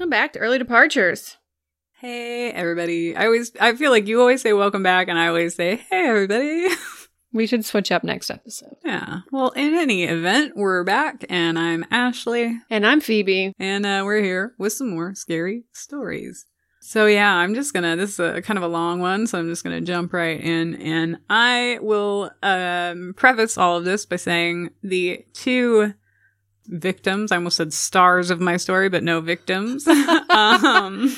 Welcome back to Early Departures. Hey everybody. I always I feel like you always say welcome back and I always say hey everybody. We should switch up next episode. yeah. Well, in any event, we're back and I'm Ashley And I'm Phoebe. and uh, we're here with some more scary stories. So yeah, I'm just gonna this is a kind of a long one, so I'm just gonna jump right in and I will um preface all of this by saying the two victims, I almost said stars of my story, but no victims. um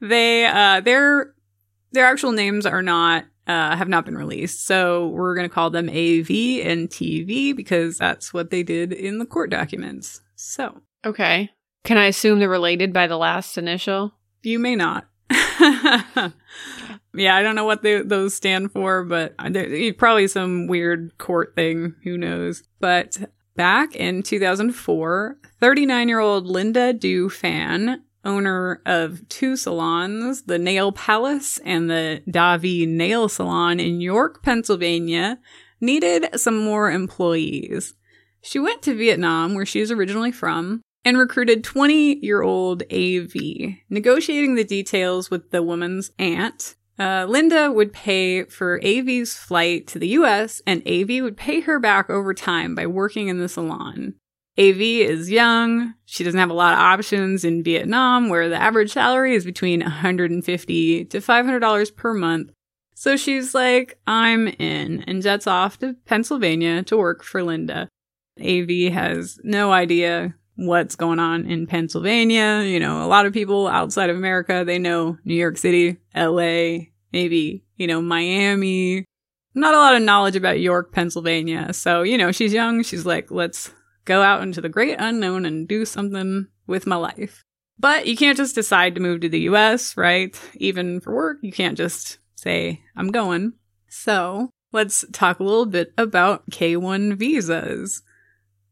they uh their their actual names are not uh have not been released. So we're going to call them AV and TV because that's what they did in the court documents. So, Okay. Can I assume they're related by the last initial? you may not. yeah, I don't know what they, those stand for, but probably some weird court thing. Who knows? But back in 2004, 39 year old Lynda Du Fan, owner of two salons, the Nail Palace and the Davi Nail Salon in York, Pennsylvania, needed some more employees. She went to Vietnam, where she is originally from, and recruited 20 year old AV. Negotiating the details with the woman's aunt, uh, Lynda would pay for AV's flight to the US, and AV would pay her back over time by working in the salon. AV is young. She doesn't have a lot of options in Vietnam, where the average salary is between 150 to $500 per month. So she's like, I'm in, and jets off to Pennsylvania to work for Lynda. AV has no idea what's going on in Pennsylvania. You know, a lot of people outside of America, they know New York City, LA, maybe, you know, Miami. Not a lot of knowledge about York, Pennsylvania. So, you know, she's young. She's like, let's go out into the great unknown and do something with my life. But you can't just decide to move to the US, right? Even for work, you can't just say, I'm going. So let's talk a little bit about K1 visas.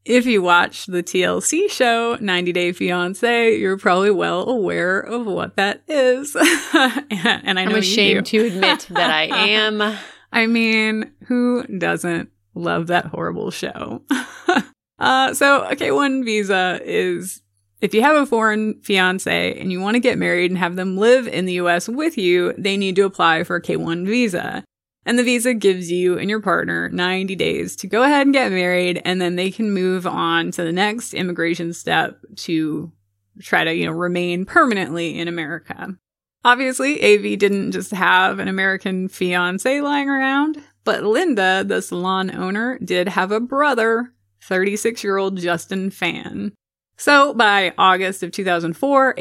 If you watch the TLC show 90 Day Fiance, you're probably well aware of what that is. and I know I'm ashamed to admit that I am. I mean, who doesn't love that horrible show? uh, so a K1 visa is if you have a foreign fiance and you want to get married and have them live in the US with you, they need to apply for a K1 visa. And the visa gives you and your partner 90 days to go ahead and get married, and then they can move on to the next immigration step to try to, you know, remain permanently in America. Obviously, AV didn't just have an American fiance lying around, but Lynda, the salon owner, did have a brother, 36 year old Justin Fan. So by August of 2004, AV,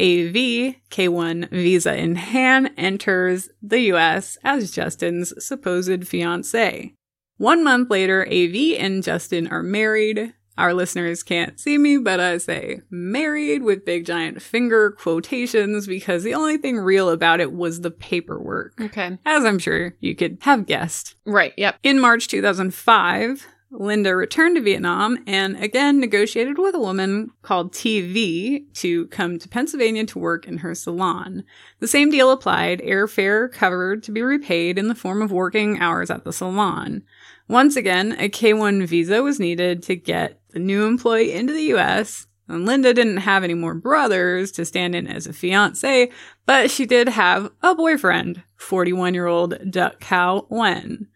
K1 visa in hand, enters the US as Justin's supposed fiance. One month later, AV and Justin are married. Our listeners can't see me, but I say married with big giant finger quotations because the only thing real about it was the paperwork. Okay. As I'm sure you could have guessed. Right. Yep. In March 2005, Lynda returned to Vietnam and again negotiated with a woman called TV to come to Pennsylvania to work in her salon. The same deal applied, airfare covered to be repaid in the form of working hours at the salon. Once again, a K1 visa was needed to get the new employee into the US, and Lynda didn't have any more brothers to stand in as a fiance, but she did have a boyfriend, 41 year old Duck Cow Wen.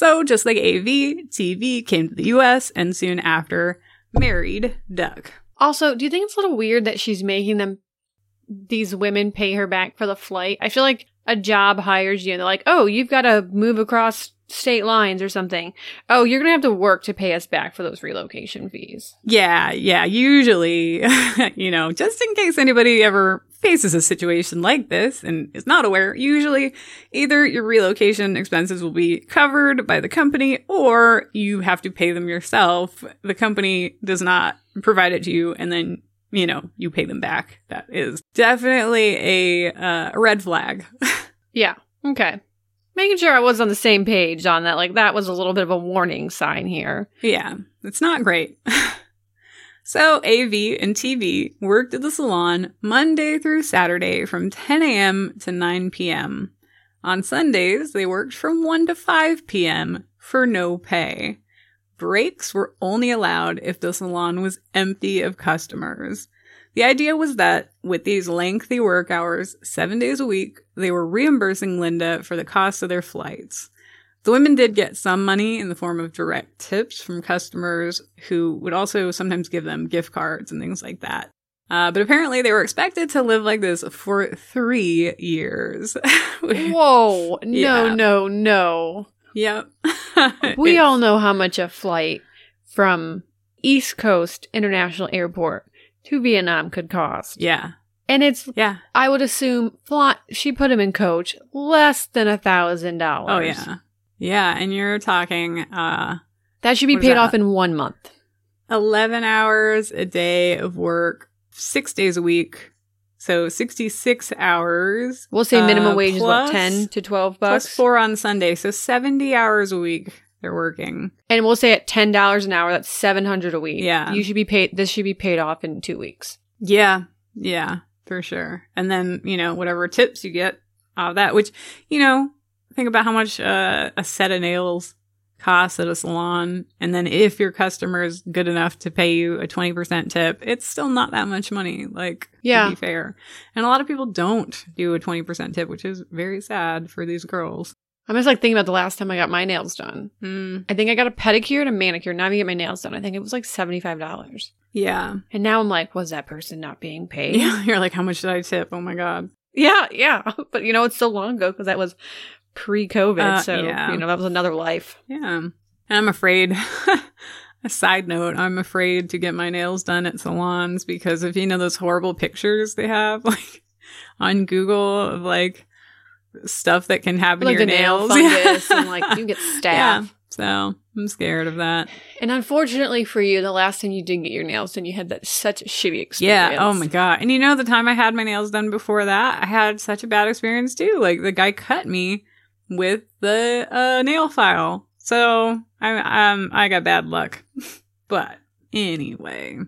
So, just like AV, TV came to the US and soon after married Duck. Also, do you think it's a little weird that she's making them, these women pay her back for the flight? I feel like a job hires you and they're like, oh, you've got to move across state lines or something. Oh, you're going to have to work to pay us back for those relocation fees. Yeah, yeah, usually, you know, just in case anybody ever faces a situation like this and is not aware, usually either your relocation expenses will be covered by the company or you have to pay them yourself. The company does not provide it to you and then, you know, you pay them back. That is definitely a, uh, red flag. Yeah. Okay. Making sure I was on the same page on that. Like, that was a little bit of a warning sign here. Yeah, it's not great. so, AV and TV worked at the salon Monday through Saturday from 10 a.m. to 9 p.m. On Sundays, they worked from 1 to 5 p.m. for no pay. Breaks were only allowed if the salon was empty of customers. The idea was that with these lengthy work hours, seven days a week, they were reimbursing Lynda for the cost of their flights. The women did get some money in the form of direct tips from customers who would also sometimes give them gift cards and things like that. Uh, but apparently, they were expected to live like this for three years. Whoa. No, Yeah. no, no. yep. We all know how much a flight from East Coast International Airport to Vietnam could cost. Yeah. And it's, Yeah. I would assume, fly, she put him in coach, less than a thousand dollars. Oh, yeah. Yeah. And you're talking uh, That should be paid off in one month. 11 hours a day of work, six days a week. So 66 hours. We'll say minimum Uh, wage is what, plus- 10 to 12 bucks? four on Sunday. So 70 hours a week they're working. And we'll say at $10 an hour, that's 700 a week. Yeah. You should be paid, this should be paid off in two weeks. Yeah. Yeah, for sure. And then, you know, whatever tips you get out of that, which, you know, think about how much uh, a set of nails costs at a salon. And then if your customer is good enough to pay you a 20% tip, it's still not that much money. Like, Yeah. to be fair. And a lot of people don't do a 20% tip, which is very sad for these girls. I'm just like thinking about the last time I got my nails done. Mm, I think I got a pedicure and a manicure. Now I get my nails done. I think it was like $75. yeah. And now I'm like, was that person not being paid? Yeah. You're like, how much did I tip? Oh my God. Yeah, yeah. But you know, it's so long ago because that was pre COVID. Uh, so, yeah. you know, that was another life. Yeah. And I'm afraid, a side note, I'm afraid to get my nails done at salons because if you know those horrible pictures they have like on Google of like stuff that can happen Like to your nail nails. fungus Yeah. and like you get Yeah. So I'm scared of that. And unfortunately for you, the last time you did get your nails done, you had that such a shitty experience. Yeah. Oh my God. And you know, the time I had my nails done before that, I had such a bad experience too. Like the guy cut me with the uh, nail file. So I, um, I got bad luck. but anyway.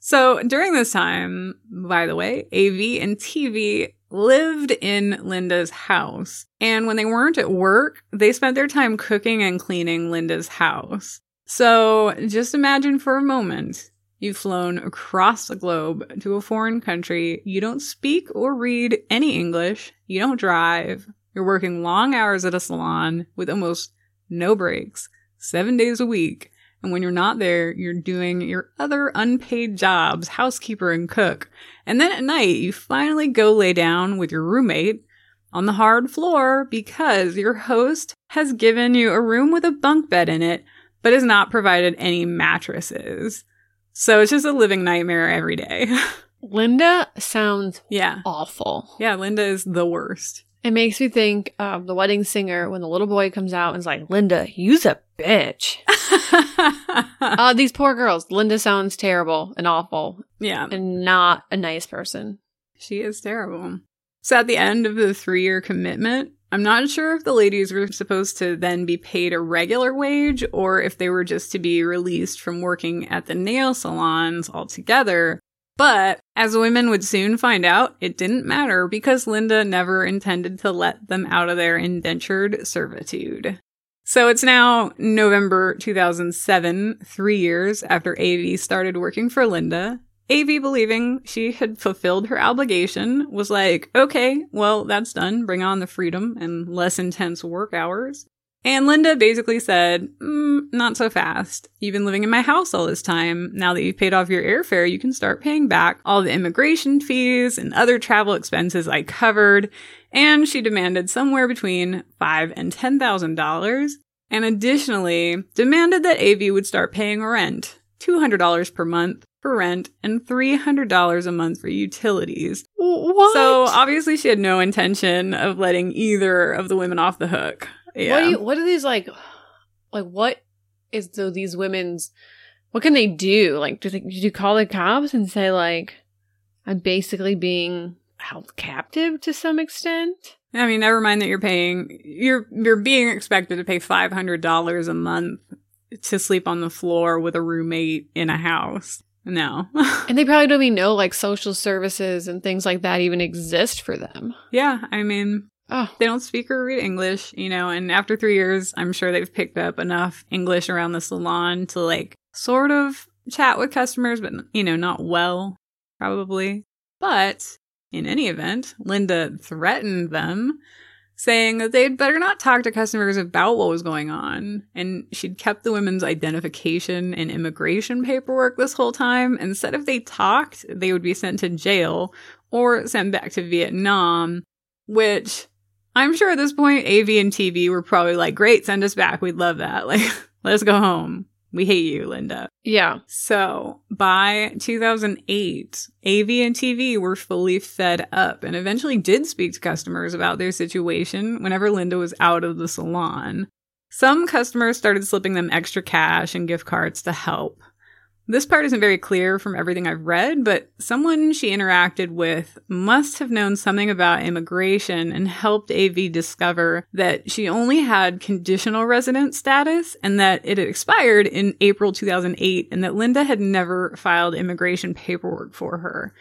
So during this time, by the way, AV and TV lived in Lynda's house. And when they weren't at work, they spent their time cooking and cleaning Lynda's house. So just imagine for a moment You've flown across the globe to a foreign country. You don't speak or read any English. You don't drive. You're working long hours at a salon with almost no breaks, seven days a week. And when you're not there, you're doing your other unpaid jobs, housekeeper and cook. And then at night, you finally go lay down with your roommate on the hard floor because your host has given you a room with a bunk bed in it, but has not provided any mattresses. So it's just a living nightmare every day. Lynda sounds yeah. awful. Yeah, Lynda is the worst. It makes me think of the wedding singer when the little boy comes out and is like, Linda, you's a bitch. uh, these poor girls. Lynda sounds terrible and awful yeah, and not a nice person. she is terrible. So at the end of the three year commitment, I'm not sure if the ladies were supposed to then be paid a regular wage or if they were just to be released from working at the nail salons altogether. But as women would soon find out, it didn't matter because Lynda never intended to let them out of their indentured servitude. So it's now November 2007, three years after AV started working for Linda. AV, believing she had fulfilled her obligation, was like, okay, well, that's done. Bring on the freedom and less intense work hours. And Lynda basically said, mm, not so fast. You've been living in my house all this time. Now that you've paid off your airfare, you can start paying back all the immigration fees and other travel expenses I covered. And she demanded somewhere between five and ten thousand dollars. And additionally, demanded that AV would start paying rent, $200 per month for rent and $300 a month for utilities. What? So obviously she had no intention of letting either of the women off the hook. Yeah. What do you, what are these like? Like, what is the, these women's? What can they do? Like, do they do you call the cops and say like, I'm basically being held captive to some extent? I mean, never mind that you're paying you're you're being expected to pay five hundred dollars a month to sleep on the floor with a roommate in a house. No. And they probably don't even know like social services and things like that even exist for them. yeah, I mean, Oh, they don't speak or read English, you know, and after three years, I'm sure they've picked up enough English around the salon to like sort of chat with customers, but you know, not well. probably. But in any event, Lynda threatened them, saying that they'd better not talk to customers about what was going on. And she'd kept the women's identification and immigration paperwork this whole time. And said if they talked, they would be sent to jail or sent back to Vietnam, which I'm sure at this point, AV and TV were probably like, great, send us back. We'd love that. Like, let's go home. We hate you, Lynda. Yeah. So by 2008, AV and TV were fully fed up and eventually did speak to customers about their situation whenever Lynda was out of the salon. Some customers started slipping them extra cash and gift cards to help. This part isn't very clear from everything I've read, but someone she interacted with must have known something about immigration and helped AV discover that she only had conditional resident status and that it had expired in April 2008 and that Lynda had never filed immigration paperwork for her.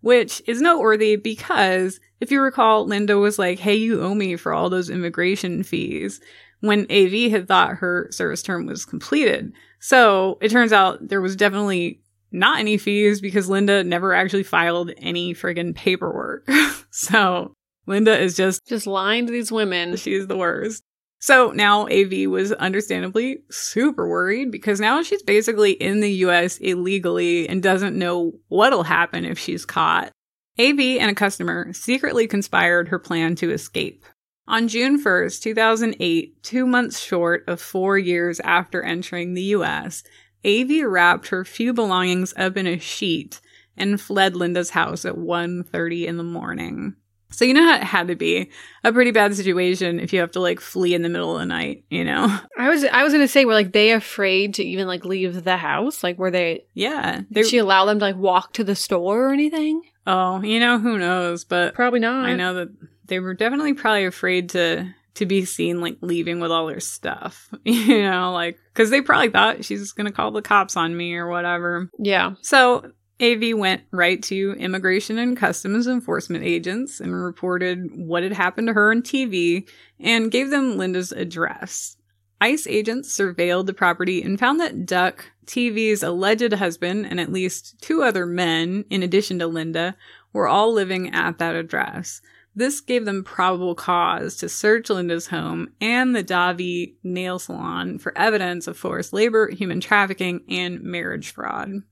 Which is noteworthy because if you recall, Lynda was like, Hey, you owe me for all those immigration fees when AV had thought her service term was completed. So it turns out there was definitely not any fees because Lynda never actually filed any friggin' paperwork. so Lynda is just Just lying to these women. she's the worst. So now AV was understandably super worried because now she's basically in the US illegally and doesn't know what'll happen if she's caught. AV and a customer secretly conspired her plan to escape. On June 1st, 2008, two months short of four years after entering the US, AV wrapped her few belongings up in a sheet and fled Lynda's house at 1.30 in the morning. So you know how it had to be a pretty bad situation if you have to like flee in the middle of the night, you know? I was I was gonna say, were like they afraid to even like leave the house? Like were they Yeah. did she allow them to like walk to the store or anything? oh, you know, who knows? But Probably not. I know that they were definitely probably afraid to to be seen like leaving with all their stuff. You know, like cuz they probably thought she's going to call the cops on me or whatever. Yeah. So, AV went right to immigration and customs enforcement agents and reported what had happened to her on TV and gave them Lynda's address. ICE agents surveilled the property and found that Duck, TV's alleged husband, and at least two other men, in addition to Lynda, were all living at that address. This gave them probable cause to search Lynda's home and the Davi nail salon for evidence of forced labor, human trafficking, and marriage fraud.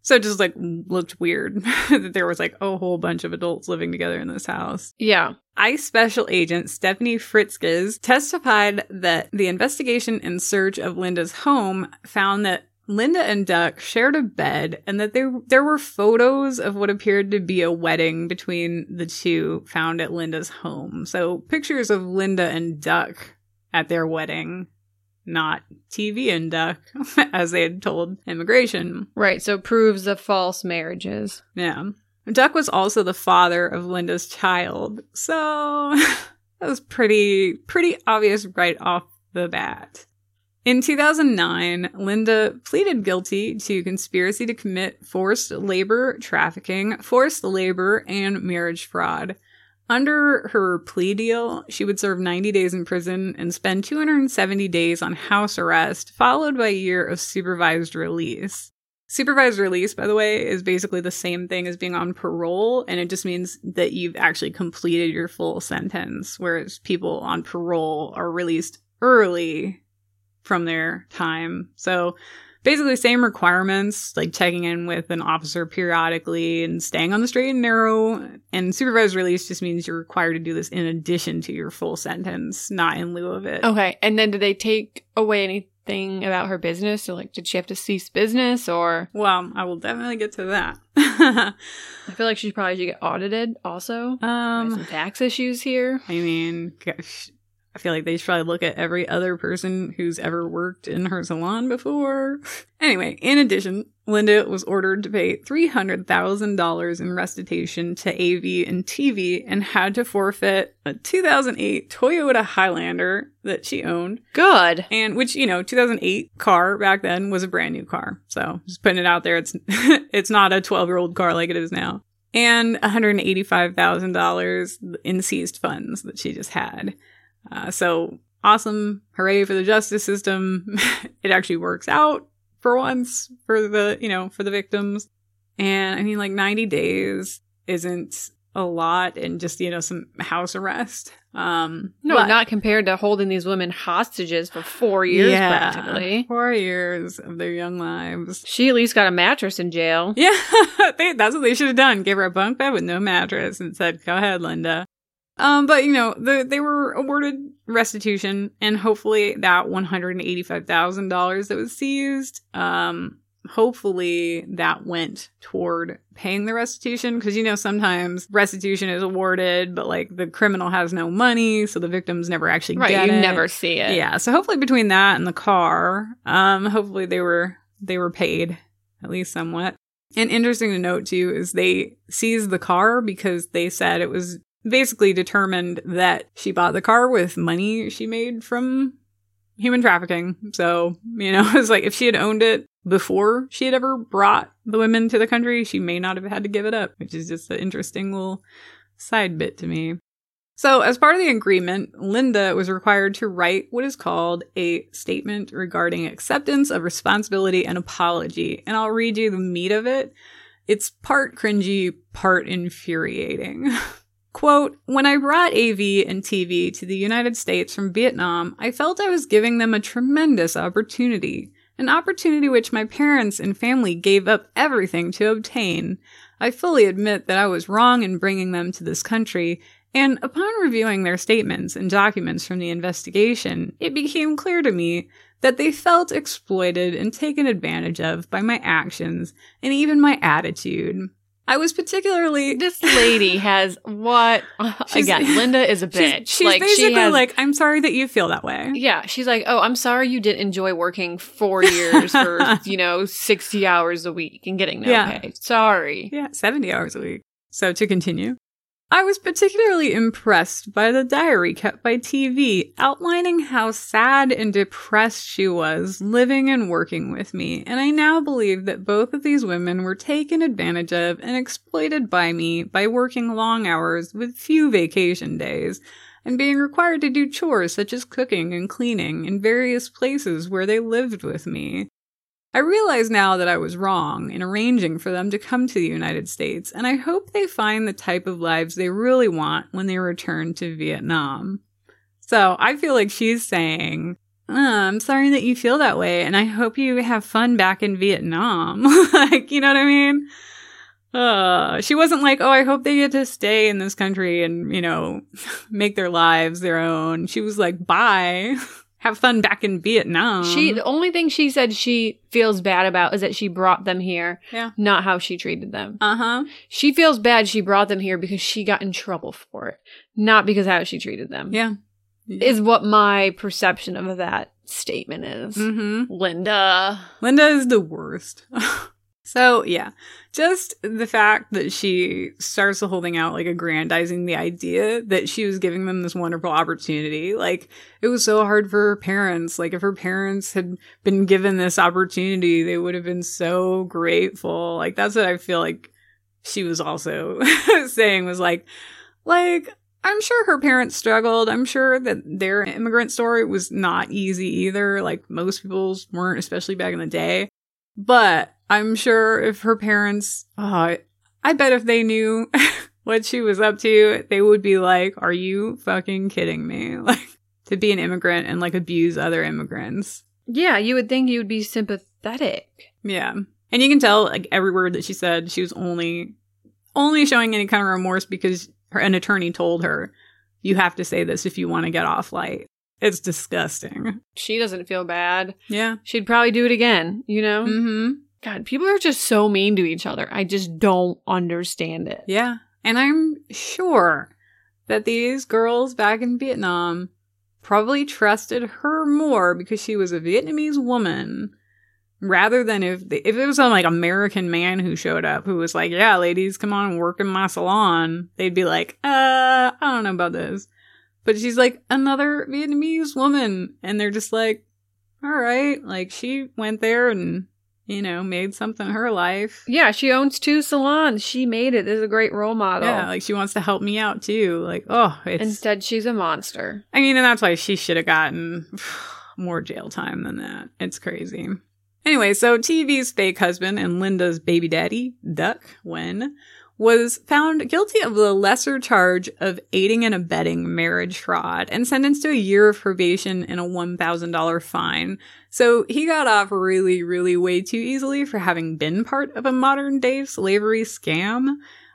So it just like looked weird that there was like a whole bunch of adults living together in this house. Yeah. ICE Special Agent Stephanie Fritzkes testified that the investigation and search of Linda's home found that Lynda and Duck shared a bed and that there, there were photos of what appeared to be a wedding between the two found at Lynda's home. So pictures of Lynda and Duck at their wedding, not TV and Duck, as they had told immigration. Right. So proves of false marriages. Yeah. Duck was also the father of Lynda's child. So that was pretty pretty obvious right off the bat. In 2009, Lynda pleaded guilty to conspiracy to commit forced labor trafficking, forced labor, and marriage fraud. Under her plea deal, she would serve 90 days in prison and spend 270 days on house arrest, followed by a year of supervised release. Supervised release, by the way, is basically the same thing as being on parole, and it just means that you've actually completed your full sentence, whereas people on parole are released early from their time. So basically same requirements, like checking in with an officer periodically and staying on the straight and narrow. And supervised release just means you're required to do this in addition to your full sentence, not in lieu of it. Okay. And then did they take away anything about her business? So like did she have to cease business or Well, I will definitely get to that. I feel like she probably should get audited also. um, some tax issues here. I mean, gosh, I feel like they should probably look at every other person who's ever worked in her salon before. Anyway, in addition, Lynda was ordered to pay $300,000 in restitution to AV and TV and had to forfeit a 2008 Toyota Highlander that she owned. Good. And which, you know, 2008 car back then was a brand new car. So just putting it out there, it's, it's not a 12 year old car like it is now. And $185,000 in seized funds that she just had. Uh, so awesome. Hooray for the justice system. it actually works out for once for the, you know, for the victims. And I mean, like 90 days isn't a lot and just, you know, some house arrest. Um, No, but- not compared to holding these women hostages for four years Yeah, practically. Four years of their young lives. She at least got a mattress in jail. Yeah, they, that's what they should have done. Give her a bunk bed with no mattress and said, "Go ahead, Lynda." Um, but you know, the, they were awarded restitution, and hopefully that one hundred and eighty-five thousand dollars that was seized, um, hopefully that went toward paying the restitution because you know sometimes restitution is awarded, but like the criminal has no money, so the victims never actually Right, get you it. never see it. Yeah, so hopefully between that and the car, um, hopefully they were they were paid at least somewhat. And interesting to note too is they seized the car because they said it was basically determined that she bought the car with money she made from human trafficking. So, you know, it's like if she had owned it before she had ever brought the women to the country, she may not have had to give it up, which is just an interesting little side bit to me. So, as part of the agreement, Linda was required to write what is called a statement regarding acceptance of responsibility and apology. And I'll read you the meat of it. It's part cringy, part infuriating. Quote, when I brought AV and TV to the United States from Vietnam, I felt I was giving them a tremendous opportunity. An opportunity which my parents and family gave up everything to obtain. I fully admit that I was wrong in bringing them to this country, and upon reviewing their statements and documents from the investigation, it became clear to me that they felt exploited and taken advantage of by my actions and even my attitude. I was particularly This lady has what? She's- Again, Lynda is a She's, bitch. she's like basically she has, like, I'm sorry that you feel that way. yeah, she's like, oh, I'm sorry you didn't enjoy working four years for you know sixty hours a week and getting no Yeah. pay. Sorry. Yeah, 70 hours a week. So to continue, I was particularly impressed by the diary kept by TV, outlining how sad and depressed she was living and working with me, and I now believe that both of these women were taken advantage of and exploited by me by working long hours with few vacation days. And being required to do chores such as cooking and cleaning in various places where they lived with me. I realize now that I was wrong in arranging for them to come to the United States, and I hope they find the type of lives they really want when they return to Vietnam. So I feel like she's saying, "Uh, I'm sorry that you feel that way, and I hope you have fun back in Vietnam. like, you know what I mean? Uh, she wasn't like, oh, I hope they get to stay in this country and, you know, make their lives their own. She was like, bye. Have fun back in Vietnam. She the only thing she said she feels bad about is that she brought them here, Yeah. not how she treated them. Uh huh. She feels bad she brought them here because she got in trouble for it, not because how she treated them. Yeah. Is what my perception of that statement is. Mm-hmm. Lynda. Lynda is the worst. so yeah, just the fact that she starts holding out like aggrandizing the idea that she was giving them this wonderful opportunity. Like it was so hard for her parents. Like if her parents had been given this opportunity, they would have been so grateful. Like that's what I feel like she was also saying was like, like I'm sure her parents struggled. I'm sure that their immigrant story was not easy either. Like most people's weren't, especially back in the day. But I'm sure if her parents, oh, I bet if they knew what she was up to, they would be like, are you fucking kidding me? Like to be an immigrant and like abuse other immigrants. Yeah, you would think you would be sympathetic. Yeah. And you can tell like every word that she said, she was only only showing any kind of remorse because her an attorney told her, you have to say this if you want to get off light. It's disgusting. She doesn't feel bad. Yeah. She'd probably do it again, you know? Mm-hmm. God, people are just so mean to each other. I just don't understand it. Yeah. And I'm sure that these girls back in Vietnam probably trusted her more because she was a Vietnamese woman rather than if if it was some like American man who showed up who was like, "Yeah, ladies, come on, work in my salon." They'd be like, "Uh, I don't know about this." But she's like another Vietnamese woman and they're just like, "All right, like she went there and you know, made something her life." Yeah, she owns two salons. She made it. This is a great role model. Yeah, like she wants to help me out too. Like, oh, it's. Instead, she's a monster. I mean, and that's why she should have gotten more jail time than that. It's crazy. Anyway, so TV's fake husband and Lynda's baby daddy, Duck Wen, was found guilty of the lesser charge of aiding and abetting marriage fraud and sentenced to a year of probation and a $1,000 fine. So he got off really, really way too easily for having been part of a modern day slavery scam.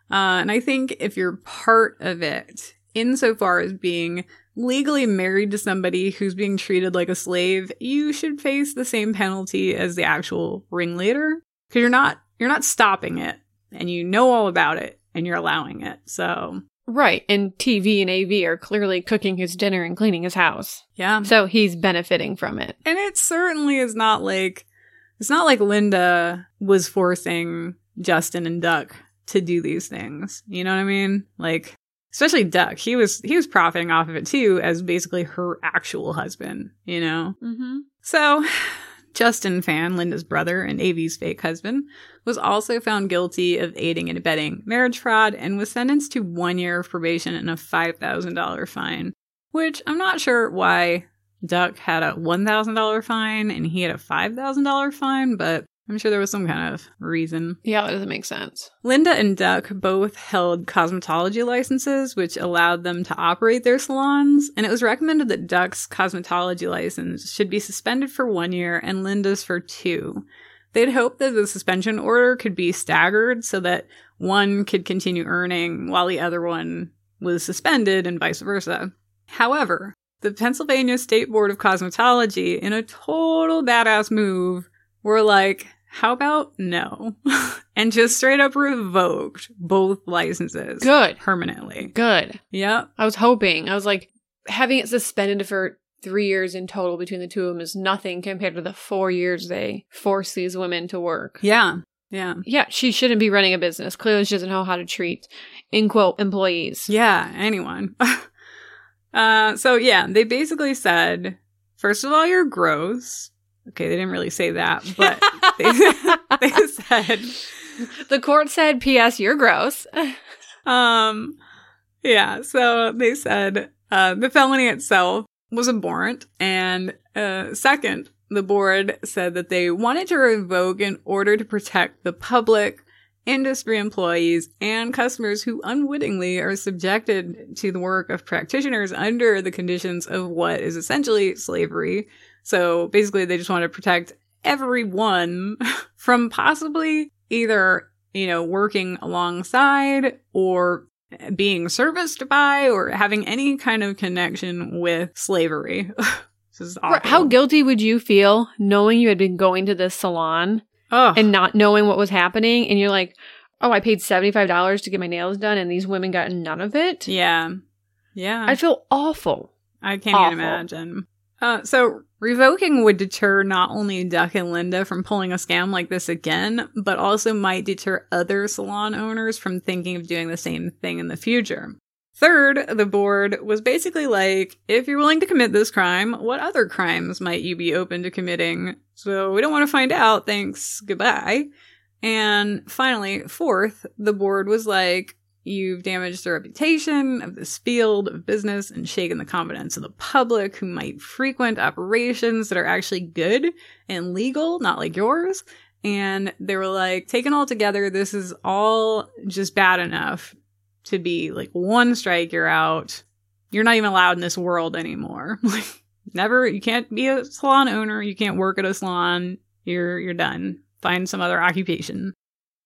Uh, and I think if you're part of it, insofar as being legally married to somebody who's being treated like a slave, you should face the same penalty as the actual ringleader because you're not you're not stopping it and you know all about it and you're allowing it. So, Right. And TV and AV are clearly cooking his dinner and cleaning his house. yeah. So he's benefiting from it. And it certainly is not like it's not like Lynda was forcing Justin and Duck to do these things. You know what I mean? Like especially Duck, he was he was profiting off of it too as basically her actual husband, you know? Mm-hmm. So, Justin Fan, Lynda's brother and AV's fake husband, was also found guilty of aiding and abetting marriage fraud and was sentenced to one year of probation and a $5,000 fine. Which I'm not sure why Duck had a $1,000 fine and he had a $5,000 fine, but I'm sure there was some kind of reason. Yeah, that doesn't make sense. Lynda and Duck both held cosmetology licenses, which allowed them to operate their salons, and it was recommended that Duck's cosmetology license should be suspended for one year and Lynda's for two. They'd hoped that the suspension order could be staggered so that one could continue earning while the other one was suspended and vice versa. However, the Pennsylvania State Board of Cosmetology, in a total badass move, were like, how about no? and just straight up revoked both licenses. Good. Permanently. Good. Yep. I was hoping. I was like, having it suspended for three years in total between the two of them is nothing compared to the four years they force these women to work. Yeah. Yeah. Yeah, she shouldn't be running a business. Clearly, she doesn't know how to treat, in quote, employees. Yeah. Anyone. uh, so yeah, they basically said, first of all, you're gross. Okay, they didn't really say that, but they, they said, The court said, P.S., you're gross. um, yeah, so they said uh, the felony itself was abhorrent. And uh, second, the board said that they wanted to revoke in order to protect the public, industry employees, and customers who unwittingly are subjected to the work of practitioners under the conditions of what is essentially slavery. So basically, they just want to protect everyone from possibly either, you know, working alongside or being serviced by or having any kind of connection with slavery. this is awful. How guilty would you feel knowing you had been going to this salon Ugh. and not knowing what was happening? And you're like, oh, I paid $75 to get my nails done and these women got none of it? yeah. Yeah. I'd feel awful. I can't Awful. even imagine. Uh, so revoking would deter not only Duck and Lynda from pulling a scam like this again, but also might deter other salon owners from thinking of doing the same thing in the future. Third, the board was basically like, if you're willing to commit this crime, what other crimes might you be open to committing? So we don't want to find out. Thanks. Goodbye. And finally, fourth, the board was like, You've damaged the reputation of this field of business and shaken the confidence of the public who might frequent operations that are actually good and legal, not like yours. And they were like, taken all together, this is all just bad enough to be like one strike, you're out. You're not even allowed in this world anymore. Like, never, you can't be a salon owner. You can't work at a salon. You're, you're done. Find some other occupation.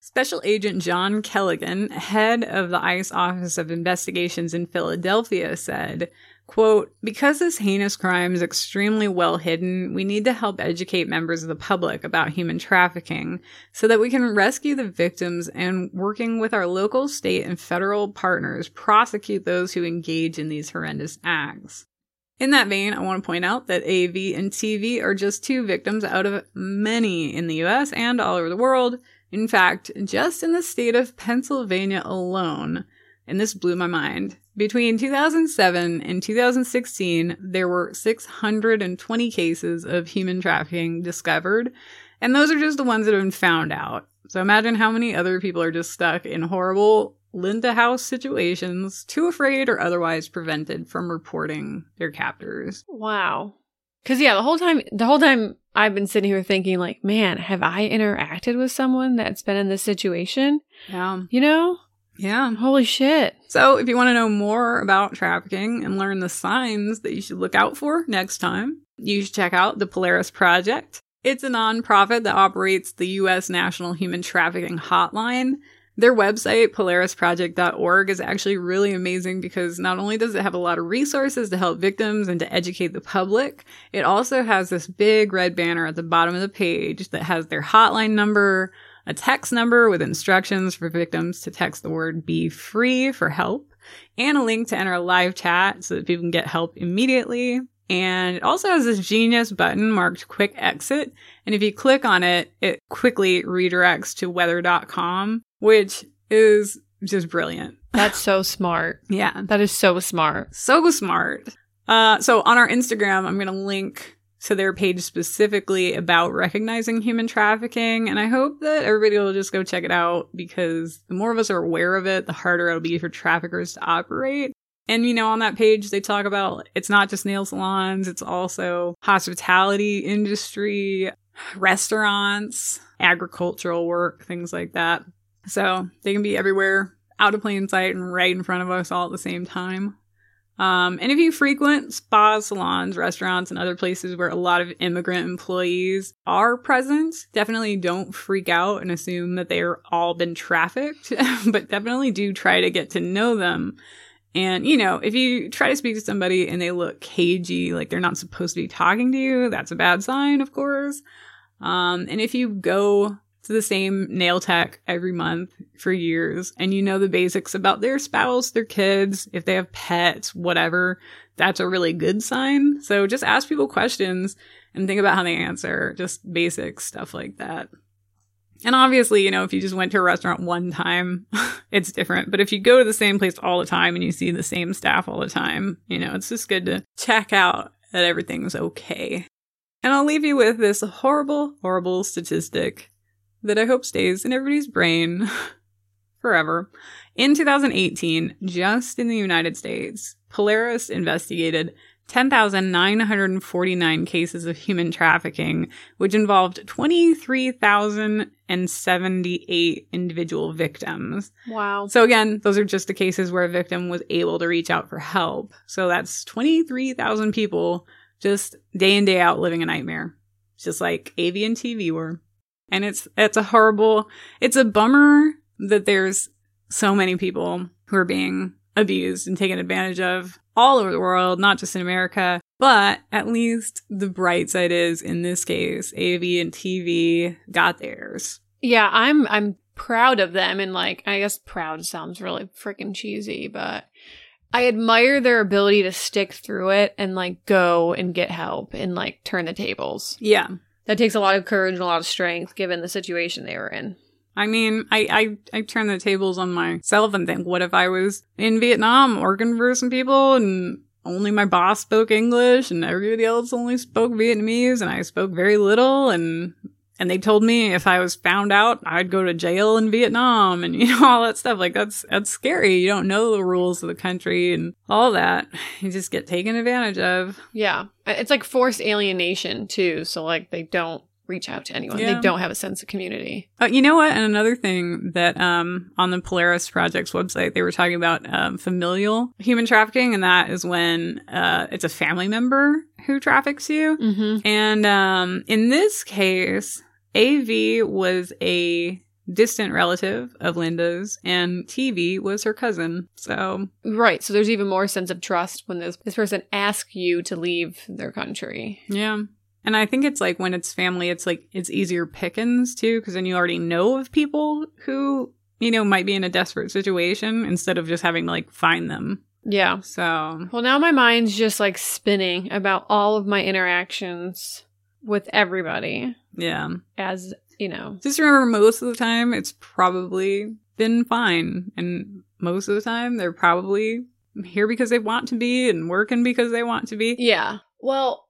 Special Agent John Kelleghan, head of the ICE Office of Investigations in Philadelphia, said, quote, Because this heinous crime is extremely well hidden, we need to help educate members of the public about human trafficking so that we can rescue the victims and, working with our local, state, and federal partners, prosecute those who engage in these horrendous acts. In that vein, I want to point out that AV and TV are just two victims out of many in the US and all over the world. In fact, just in the state of Pennsylvania alone, and this blew my mind, between 2007 and 2016, there were 620 cases of human trafficking discovered, and those are just the ones that have been found out. So imagine how many other people are just stuck in horrible Lynda House situations, too afraid or otherwise prevented from reporting their captors. Wow. Cause yeah, the whole time, the whole time I've been sitting here thinking like, man, have I interacted with someone that's been in this situation? Yeah. You know? Yeah. Holy shit. So, if you want to know more about trafficking and learn the signs that you should look out for next time, you should check out the Polaris Project. It's a nonprofit that operates the U.S. National Human Trafficking Hotline. Their website, polarisproject.org, is actually really amazing because not only does it have a lot of resources to help victims and to educate the public, it also has this big red banner at the bottom of the page that has their hotline number, a text number with instructions for victims to text the word be free for help, and a link to enter a live chat so that people can get help immediately. And it also has this genius button marked quick exit. And if you click on it, it quickly redirects to weather.com, which is just brilliant. That's so smart. Yeah. That is so smart. So smart. Uh, so on our Instagram, I'm going to link to their page specifically about recognizing human trafficking. And I hope that everybody will just go check it out because the more of us are aware of it, the harder it'll be for traffickers to operate. And, you know, on that page, they talk about it's not just nail salons, it's also hospitality industry, restaurants, agricultural work, things like that. So they can be everywhere, out of plain sight and right in front of us all at the same time. Um, and if you frequent spas, salons, restaurants, and other places where a lot of immigrant employees are present, definitely don't freak out and assume that they're all been trafficked, but definitely do try to get to know them. And, you know, if you try to speak to somebody and they look cagey, like they're not supposed to be talking to you, that's a bad sign, of course. Um, and if you go to the same nail tech every month for years and you know the basics about their spouse, their kids, if they have pets, whatever, that's a really good sign. So just ask people questions and think about how they answer, just basic stuff like that. And obviously, you know, if you just went to a restaurant one time, it's different. But if you go to the same place all the time and you see the same staff all the time, you know, it's just good to check out that everything's okay. And I'll leave you with this horrible, horrible statistic that I hope stays in everybody's brain forever. In 2018, just in the United States, Polaris investigated 10,949 cases of human trafficking, which involved 23,078 individual victims. Wow. So again, those are just the cases where a victim was able to reach out for help. So that's 23,000 people just day in day out living a nightmare. Just like AV and TV were. And it's it's a horrible it's a bummer that there's so many people who are being abused and taken advantage of all over the world, not just in America. But at least the bright side is in this case, AV and TV got theirs. Yeah, I'm I'm proud of them and like I guess proud sounds really freaking cheesy, but I admire their ability to stick through it and like go and get help and like turn the tables. Yeah. That takes a lot of courage and a lot of strength given the situation they were in. I mean, I, I, I turn the tables on myself and think, what if I was in Vietnam working for some people and only my boss spoke English and everybody else only spoke Vietnamese and I spoke very little and and they told me if I was found out, I'd go to jail in Vietnam and you know all that stuff. Like that's that's scary. You don't know the rules of the country and all that. You just get taken advantage of. Yeah. It's like forced alienation too, so like they don't reach out to anyone. Yeah. They don't have a sense of community. Uh, you know what? And another thing that um, on the Polaris Project's website, they were talking about um, familial human trafficking, and that is when uh, it's a family member who traffics you. Mm-hmm. And um, in this case, AV was a distant relative of Lynda's, and TV was her cousin. So Right. So there's even more sense of trust when this this person asks you to leave their country. yeah. And I think it's like when it's family, it's like it's easier pickings too, because then you already know of people who, you know, might be in a desperate situation instead of just having to like find them. Yeah. So, Well, now my mind's just like spinning about all of my interactions with everybody yeah. as, you know, Just remember most of the time it's probably been fine. And most of the time they're probably here because they want to be and working because they want to be. Yeah. Well,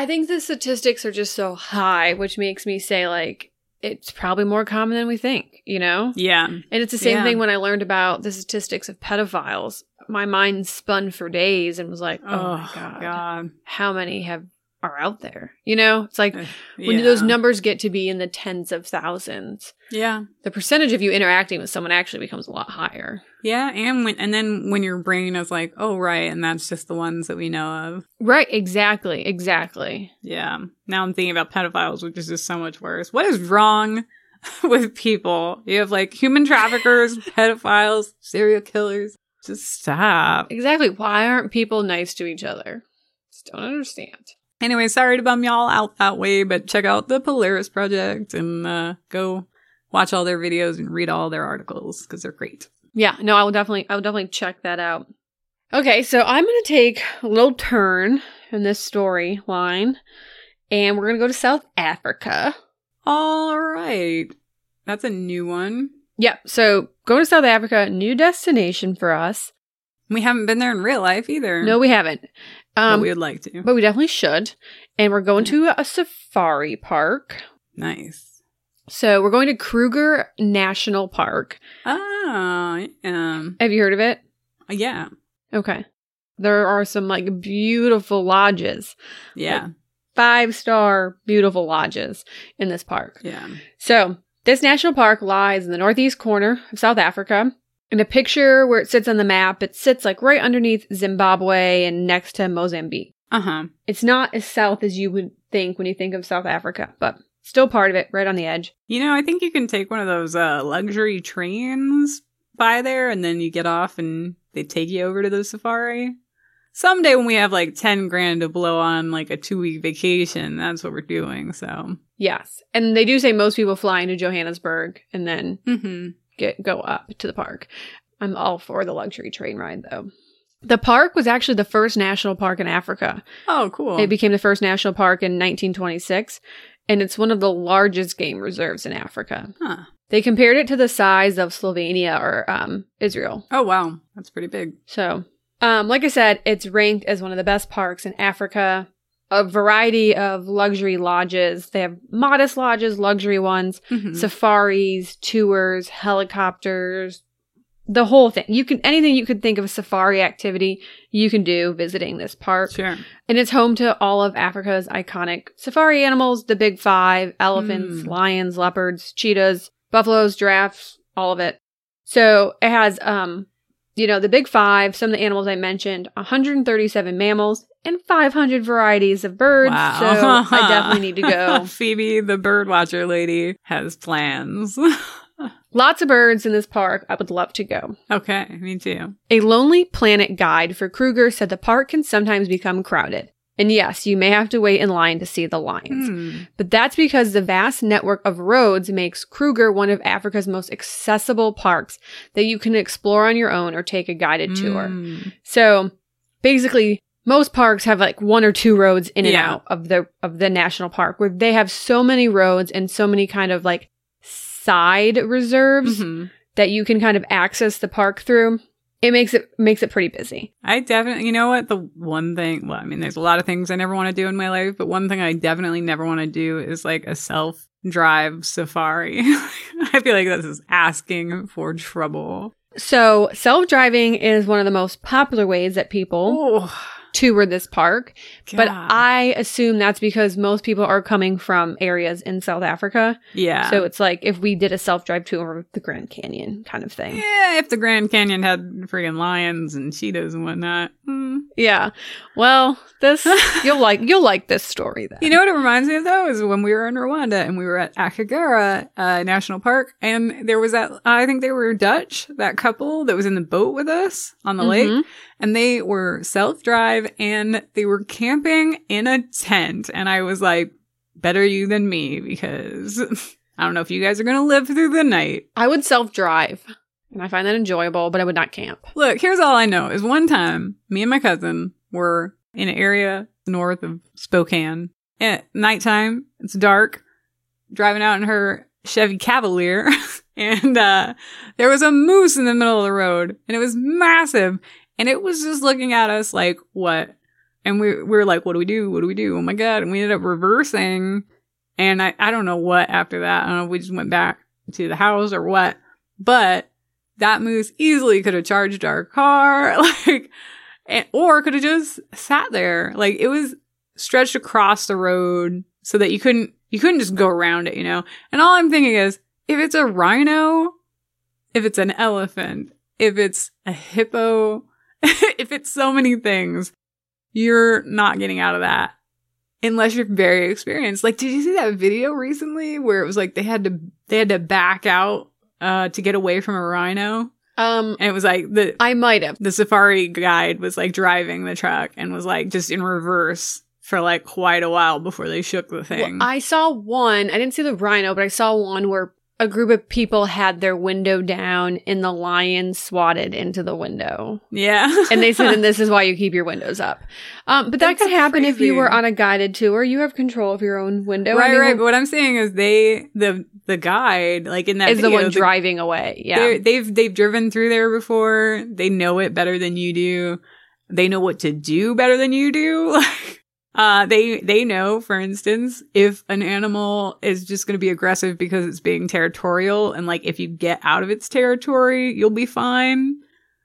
I think the statistics are just so high, which makes me say, like, it's probably more common than we think, you know? Yeah. And it's the same Yeah. thing when I learned about the statistics of pedophiles. My mind spun for days and was like, oh, my oh, God. God. How many have are out there. You know, it's like Uh, when yeah. those numbers get to be in the tens of thousands, Yeah. the percentage of you interacting with someone actually becomes a lot higher. Yeah, and when and then when your brain is like, oh right, and that's just the ones that we know of. Right, exactly, exactly. Yeah. Now I'm thinking about pedophiles, which is just so much worse. What is wrong with people? You have like human traffickers, pedophiles, serial killers. Just stop. Exactly. Why aren't people nice to each other? Just don't understand. Anyway, sorry to bum y'all out that way, but check out the Polaris Project and uh, go watch all their videos and read all their articles because they're great. Yeah, no, I will definitely I will definitely check that out. Okay, so I'm gonna take a little turn in this storyline and we're gonna go to South Africa. All right. That's a new one. Yeah, so going to South Africa, new destination for us. We haven't been there in real life either. No, we haven't. But Um we would like to. but we definitely should. And we're going to a safari park. Nice. So we're going to Kruger National Park. Ah, um, Have you heard of it? yeah, Okay. There are some like beautiful lodges, yeah, five star beautiful lodges in this park. yeah. So, this national park lies in the northeast corner of South Africa. In a picture where it sits on the map, it sits like right underneath Zimbabwe and next to Mozambique. Uh huh. It's not as south as you would think when you think of South Africa, but still part of it, right on the edge. You know, I think you can take one of those uh, luxury trains by there, and then you get off, and they take you over to the safari. Someday, when we have like ten grand to blow on like a two week vacation, that's what we're doing. So, Yes. And they do say most people fly into Johannesburg and then hmm get go up to the park. I'm all for the luxury train ride though. The park was actually the first national park in Africa. oh, cool. It became the first national park in 1926, and it's one of the largest game reserves in Africa. huh. They compared it to the size of Slovenia or um, Israel. Oh, wow, that's pretty big. So, um, like I said, it's ranked as one of the best parks in Africa. A variety of luxury lodges. They have modest lodges, luxury ones, Mhm. safaris, tours, helicopters, the whole thing. You can anything you could think of a safari activity you can do visiting this park. sure. And it's home to all of Africa's iconic safari animals, the big five, elephants, Hmm. lions, leopards, cheetahs, buffaloes, giraffes, all of it. So it has um you know, the big five, some of the animals I mentioned, 137 mammals, and 500 varieties of birds. Wow. So I definitely need to go. Phoebe, the bird watcher lady, has plans. Lots of birds in this park. I would love to go. okay, me too. A Lonely Planet guide for Kruger said the park can sometimes become crowded. And yes, you may have to wait in line to see the lions. Hmm. But that's because the vast network of roads makes Kruger one of Africa's most accessible parks that you can explore on your own or take a guided tour. Hmm. So basically, most parks have like one or two roads in and Yeah. out of the of the national park where they have so many roads and so many kind of like side reserves Mhm. that you can kind of access the park through. It makes it makes it pretty busy. I definitely, you know what? The one thing, well, I mean, there's a lot of things I never want to do in my life, but one thing I definitely never want to do is like a self drive safari. I feel like this is asking for trouble. So, self-driving is one of the most popular ways that people Oh, tour this park. But I assume that's because most people are coming from areas in South Africa. yeah. So it's like if we did a self drive tour of the Grand Canyon kind of thing. yeah, if the Grand Canyon had friggin' lions and cheetahs and whatnot. Hmm. Yeah. Well, this you'll like you'll like this story then. You know what it reminds me of though is when we were in Rwanda and we were at Akagera uh, National Park and there was that I think they were Dutch that couple that was in the boat with us on the lake Mhm. And they were self drive and they were camping in a tent and I was like better you than me because I don't know if you guys are gonna live through the night. I would self drive. And I find that enjoyable, but I would not camp. Look, here's all I know is one time me and my cousin were in an area north of Spokane. At nighttime, it's dark, driving out in her Chevy Cavalier, and uh, there was a moose in the middle of the road, and it was massive, and it was just looking at us like, what? And we, we were like, what do we do? What do we do? Oh my God. And we ended up reversing, and I, I don't know what after that. I don't know if we just went back to the house or what, but that moose easily could have charged our car, like, and, or could have just sat there. Like, it was stretched across the road so that you couldn't you couldn't just go around it, you know. And all I'm thinking is, if it's a rhino, if it's an elephant, if it's a hippo, if it's so many things, you're not getting out of that unless you're very experienced. Like, did you see that video recently where it was like they had to they had to back out uh to get away from a rhino? Um, And it was like the I might have. the safari guide was like driving the truck and was like just in reverse for like quite a while before they shook the Well, thing. I saw one. I didn't see the rhino, but I saw one where a group of people had their window down and the lion swatted into the window. yeah. And they said, and this is why you keep your windows up. Um, but that That's could happen if you were on a guided tour. You have control of your own window. Right, right. But what I'm saying is they the the guide, like in that is the video, one driving away. Yeah. they've they've driven through there before. They know it better than you do. They know what to do better than you do. uh they they know, for instance, if an animal is just going to be aggressive because it's being territorial and like if you get out of its territory, you'll be fine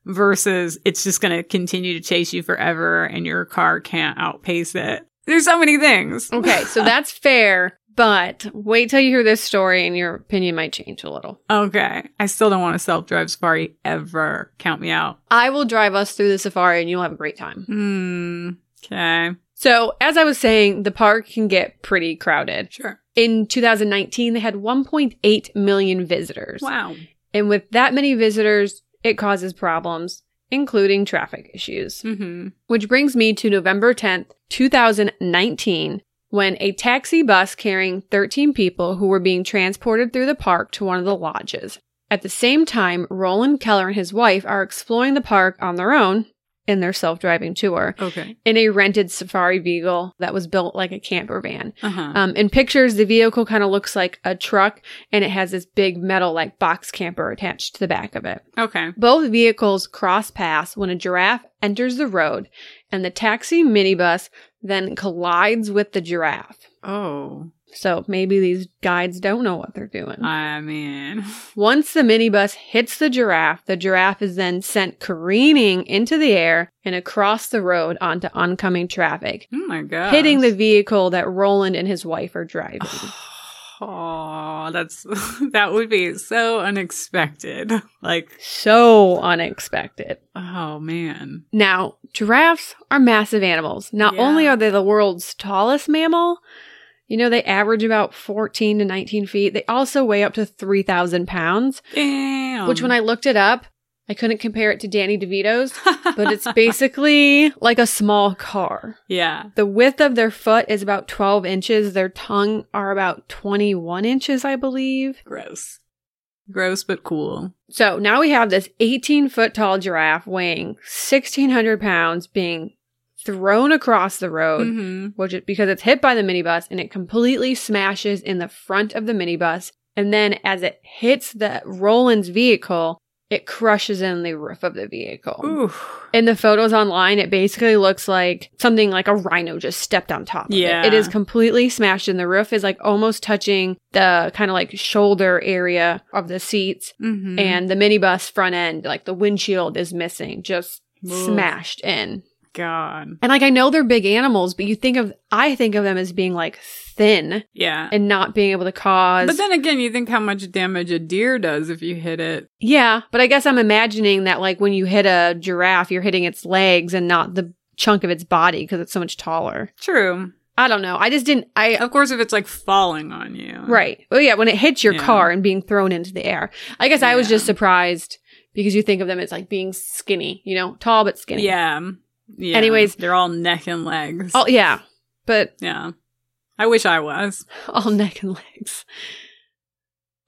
versus it's just going to continue to chase you forever and your car can't outpace it. There's so many things. Okay, so that's fair, but wait till you hear this story and your opinion might change a little. Okay. I still don't want to self drive safari ever. Count me out. I will drive us through the safari and you'll have a great time. Hmm. Okay. So, as I was saying, the park can get pretty crowded. Sure. In 2019, they had 1.8 million visitors. Wow. And with that many visitors, it causes problems, including traffic issues. Mm-hmm. Which brings me to November 10th, 2019, when a taxi bus carrying 13 people who were being transported through the park to one of the lodges. At the same time, Roland Keller and his wife are exploring the park on their own in their self driving tour Okay. in a rented safari vehicle that was built like a camper van. Uh huh. Um, in pictures, the vehicle kind of looks like a truck and it has this big metal like box camper attached to the back of it. okay. Both vehicles cross paths when a giraffe enters the road and the taxi minibus then collides with the giraffe. Oh. So maybe these guides don't know what they're doing. I mean. Once the minibus hits the giraffe, the giraffe is then sent careening into the air and across the road onto oncoming traffic, Oh my god. hitting the vehicle that Roland and his wife are driving. Oh, that's that would be so unexpected. Like, so unexpected. oh man. Now, giraffes are massive animals. Not Yeah. only are they the world's tallest mammal, you know, they average about 14 to 19 feet. They also weigh up to 3,000 pounds, Damn. which when I looked it up, I couldn't compare it to Danny DeVito's, but it's basically like a small car. yeah. The width of their foot is about 12 inches. Their tongue are about 21 inches, I believe. Gross. Gross but cool. So now we have this 18 foot tall giraffe weighing 1,600 pounds being thrown across the road, Mm-hmm. which is because it's hit by the minibus and it completely smashes in the front of the minibus. And then as it hits the Roland's vehicle, it crushes in the roof of the vehicle. Ooh. In the photos online, it basically looks like something like a rhino just stepped on top of Yeah. it. It is completely smashed in the roof is like almost touching the kind of like shoulder area of the seats Mm-hmm. and the minibus front end, like the windshield is missing, just Ooh. smashed in. God. And like I know they're big animals, but you think of I think of them as being like thin Yeah. and not being able to cause But then again, you think how much damage a deer does if you hit it. Yeah, but I guess I'm imagining that like when you hit a giraffe, you're hitting its legs and not the chunk of its body because it's so much taller. True. I don't know. I just didn't I Of course, if it's like falling on you. Right. Well yeah, when it hits your Yeah. car and being thrown into the air. I guess I was just surprised because you think of them as like being skinny, you know, tall but skinny. Yeah. Yeah. Anyways. they're all neck and legs. Oh yeah. But yeah. I wish I was. all neck and legs.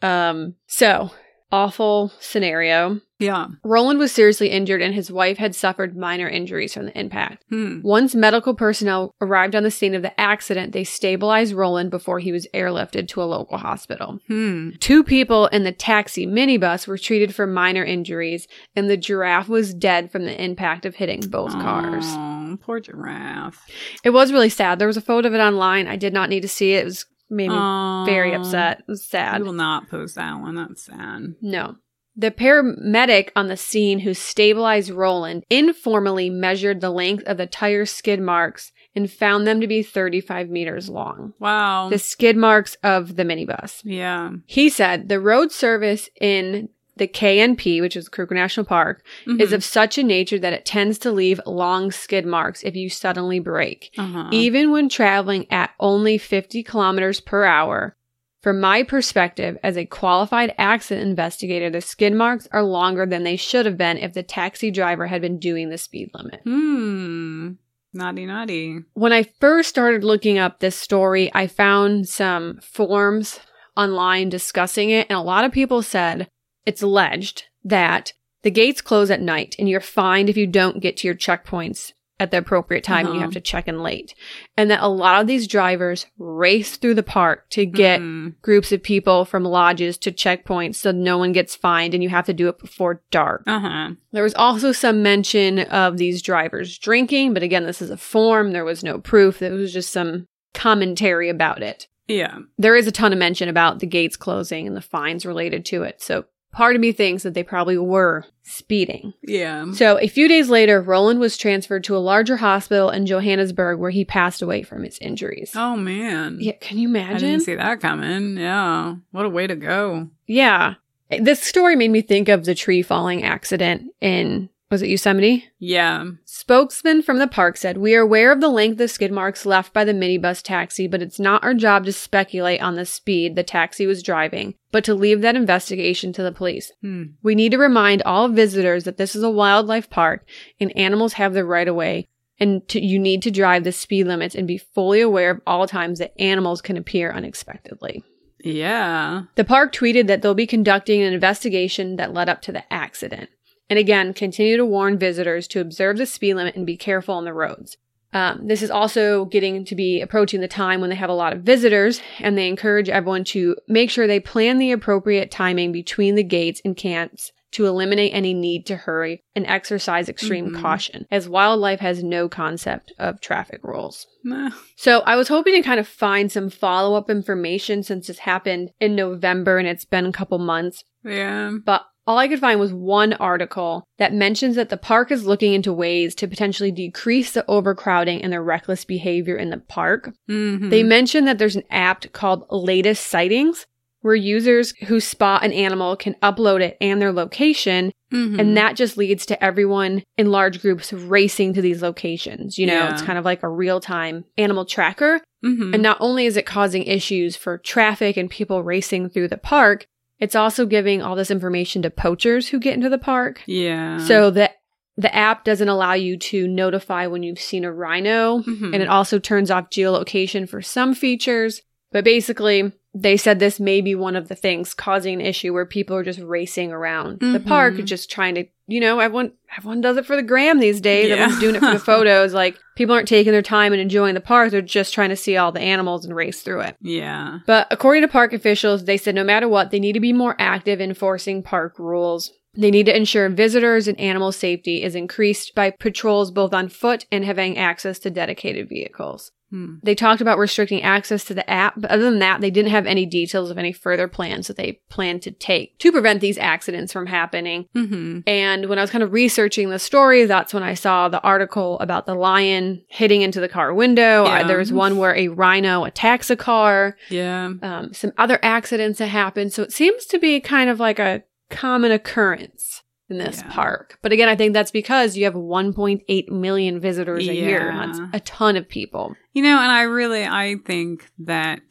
Um, so awful scenario. Yeah. Roland was seriously injured and his wife had suffered minor injuries from the impact. Hmm. Once medical personnel arrived on the scene of the accident, they stabilized Roland before he was airlifted to a local hospital. Hmm. Two people in the taxi minibus were treated for minor injuries, and the giraffe was dead from the impact of hitting both cars. Oh, poor giraffe. It was really sad. There was a photo of it online. I did not need to see it. It was made me very upset. It was sad. I will not post that one. That's sad. No. The paramedic on the scene who stabilized Roland informally measured the length of the tire skid marks and found them to be 35 meters long. Wow. The skid marks of the minibus. yeah. He said the road service in the KNP, which is Kruger National Park, is Mhm. of such a nature that it tends to leave long skid marks if you suddenly brake. uh-huh. Even when traveling at only 50 kilometers per hour, from my perspective as a qualified accident investigator, the skid marks are longer than they should have been if the taxi driver had been doing the speed limit. Hmm. Naughty, naughty. When I first started looking up this story, I found some forums online discussing it, and a lot of people said it's alleged that the gates close at night and you're fined if you don't get to your checkpoints at the appropriate time and you Uh-huh. have to check in late. And that a lot of these drivers race through the park to get Mhm. groups of people from lodges to checkpoints so no one gets fined and you have to do it before dark. Uh-huh. There was also some mention of these drivers drinking, but again, this is a form. There was no proof. It was just some commentary about it. Yeah. There is a ton of mention about the gates closing and the fines related to it. So part of me thinks that they probably were speeding. Yeah. So a few days later, Roland was transferred to a larger hospital in Johannesburg where he passed away from his injuries. Oh man. Yeah, can you imagine? I didn't see that coming. Yeah. What a way to go. yeah. This story made me think of the tree falling accident in was it Yosemite? Yeah. Spokesman from the park said, We are aware of the length of skid marks left by the minibus taxi, but it's not our job to speculate on the speed the taxi was driving, but to leave that investigation to the police. Hmm. We need to remind all visitors that this is a wildlife park and animals have the right of way, and to, you need to drive the speed limits and be fully aware of all times that animals can appear unexpectedly. Yeah. The park tweeted that they'll be conducting an investigation that led up to the accident. And again, continue to warn visitors to observe the speed limit and be careful on the roads. Um, this is also getting to be approaching the time when they have a lot of visitors, and they encourage everyone to make sure they plan the appropriate timing between the gates and camps to eliminate any need to hurry and exercise extreme Mhm. caution, as wildlife has no concept of traffic rules. Meh. So I was hoping to kind of find some follow up information since this happened in November and it's been a couple months. Yeah. But all I could find was one article that mentions that the park is looking into ways to potentially decrease the overcrowding and the reckless behavior in the park. Mhm. They mention that there's an app called Latest Sightings where users who spot an animal can upload it and their location Mhm. and that just leads to everyone in large groups racing to these locations. You know, Yeah. it's kind of like a real time animal tracker. Mhm. And not only is it causing issues for traffic and people racing through the park, it's also giving all this information to poachers who get into the park. yeah. So the the app doesn't allow you to notify when you've seen a rhino, Mhm. and it also turns off geolocation for some features. But basically, they said this may be one of the things causing an issue where people are just racing around the park, Mhm. just trying to, you know, everyone everyone does it for the gram these days. Yeah. Everyone's doing it for the photos. Like people aren't taking their time and enjoying the park; they're just trying to see all the animals and race through it. yeah. But according to park officials, they said no matter what, they need to be more active enforcing park rules. They need to ensure visitors and animal safety is increased by patrols both on foot and having access to dedicated vehicles. Hmm. They talked about restricting access to the app, but other than that, they didn't have any details of any further plans that they plan to take to prevent these accidents from happening. Mhm. And when I was kind of researching the story, that's when I saw the article about the lion hitting into the car window. Uh, Yeah. there was one where a rhino attacks a car Yeah. um, some other accidents that happened. So it seems to be kind of like a common occurrence in this Yeah. park. But again, I think that's because you have 1.8 million visitors a year. That's a ton of people. You know, and I really I think that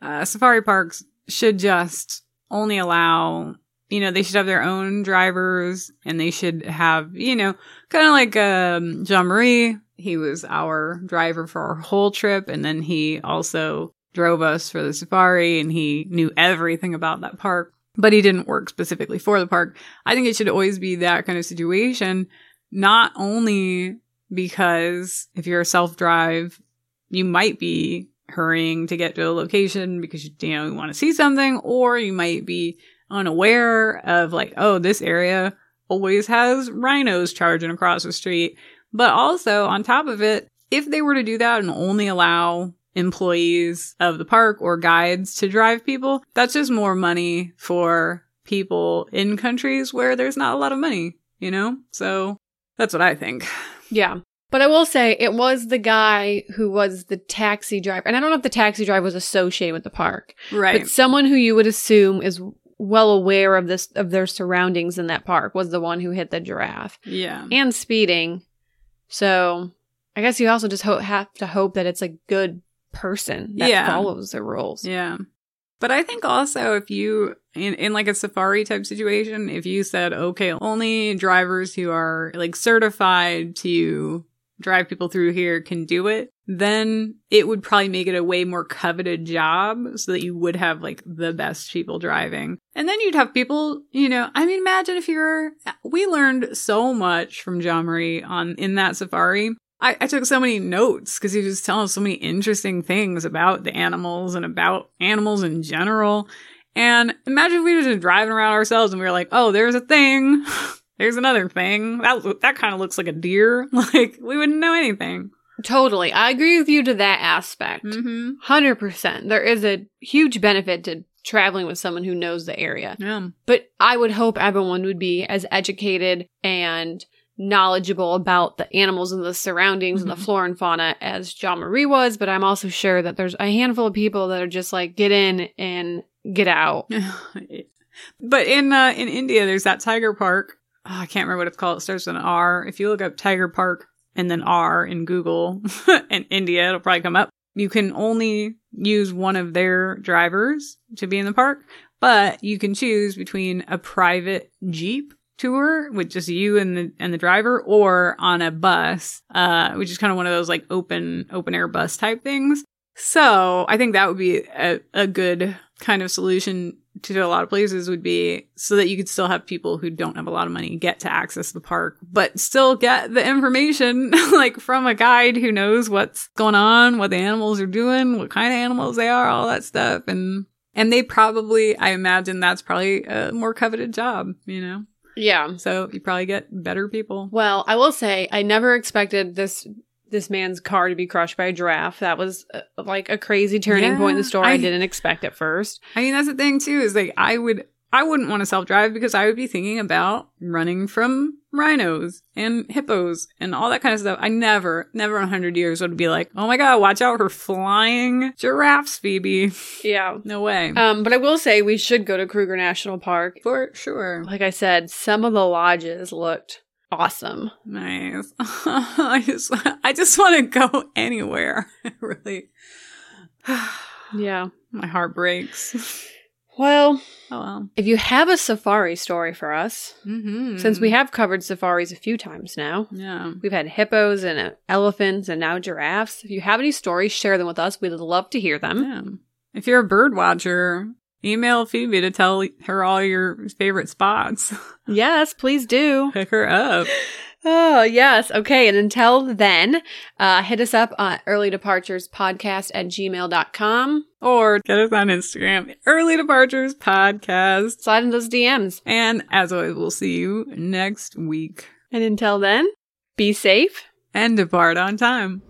uh, safari parks should just only allow you know they should have their own drivers and they should have you know kind of like um, Jean Marie. He was our driver for our whole trip, and then he also drove us for the safari, and he knew everything about that park. But he didn't work specifically for the park. I think it should always be that kind of situation, not only because if you're a self drive, you might be hurrying to get to a location because you, you know you want to see something, or you might be unaware of like, oh, this area always has rhinos charging across the street. But also on top of it, if they were to do that and only allow employees of the park or guides to drive people, that's just more money for people in countries where there's not a lot of money, you know? So that's what I think. Yeah. But I will say it was the guy who was the taxi driver. And I don't know if the taxi driver was associated with the park, Right. but someone who you would assume is well aware of this of their surroundings in that park was the one who hit the giraffe yeah. and speeding. So I guess you also just ho- have to hope that it's a good person that Yeah. follows the rules. Yeah. But I think also if you in, in like a safari type situation, if you said, okay, only drivers who are like certified to drive people through here can do it, then it would probably make it a way more coveted job so that you would have like the best people driving. And then you'd have people, you know, I mean, imagine if you're, we learned so much from John Marie on, in that safari. I, I took so many notes because he was telling us so many interesting things about the animals and about animals in general. And imagine if we were just driving around ourselves and we were like, oh, there's a thing. There's another thing. That, that kind of looks like a deer. Like, we wouldn't know anything. Totally. I agree with you to that aspect. Mm-hmm. 100%. There is a huge benefit to traveling with someone who knows the area. Yeah. But I would hope everyone would be as educated and knowledgeable about the animals and the surroundings and the flora and fauna as John Marie was, but I'm also sure that there's a handful of people that are just like get in and get out. but in uh, in India, there's that tiger park. Oh, I can't remember what it's called. It starts with an R. If you look up tiger park and then R in Google and India, it'll probably come up. You can only use one of their drivers to be in the park, but you can choose between a private jeep tour with just you and the and the driver or on a bus uh which is kind of one of those like open open air bus type things so I think that would be a, a good kind of solution to a lot of places would be so that you could still have people who don't have a lot of money get to access the park, but still get the information like from a guide who knows what's going on, what the animals are doing, what kind of animals they are, all that stuff. And, and they probably, I imagine that's probably a more coveted job, you know? Yeah. So you probably get better people. Well, I will say I never expected this this man's car to be crushed by a giraffe. That was uh, like a crazy turning Yeah, point in the story. I, I- didn't expect at first. I mean, that's the thing too, is like, I would, I wouldn't want to self drive because I would be thinking about running from rhinos and hippos and all that kind of stuff. I never, never in a hundred years would be like, oh my God, watch out for flying giraffes, Phoebe. Yeah. No way. Um, but I will say we should go to Kruger National Park. for sure. Like I said, some of the lodges looked awesome. Nice. I just, I just want to go anywhere. really. Yeah. My heart breaks. Well, Oh well. if you have a safari story for us, Mm-hmm. since we have covered safaris a few times now, Yeah. we've had hippos and uh, elephants and now giraffes. If you have any stories, share them with us. We'd love to hear them. Yeah. If you're a bird watcher, email Phoebe to tell her all your favorite spots. Yes, please do. Pick her up. Oh, yes. Okay. And until then, uh, hit us up on early departures podcast at gmail.com. Or get us on Instagram, Early Departures Podcast. Slide in those DMs. And as always, we'll see you next week. And until then, be safe. And depart on time.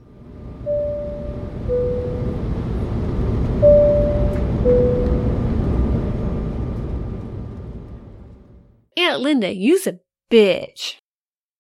Aunt Lynda, you's a bitch.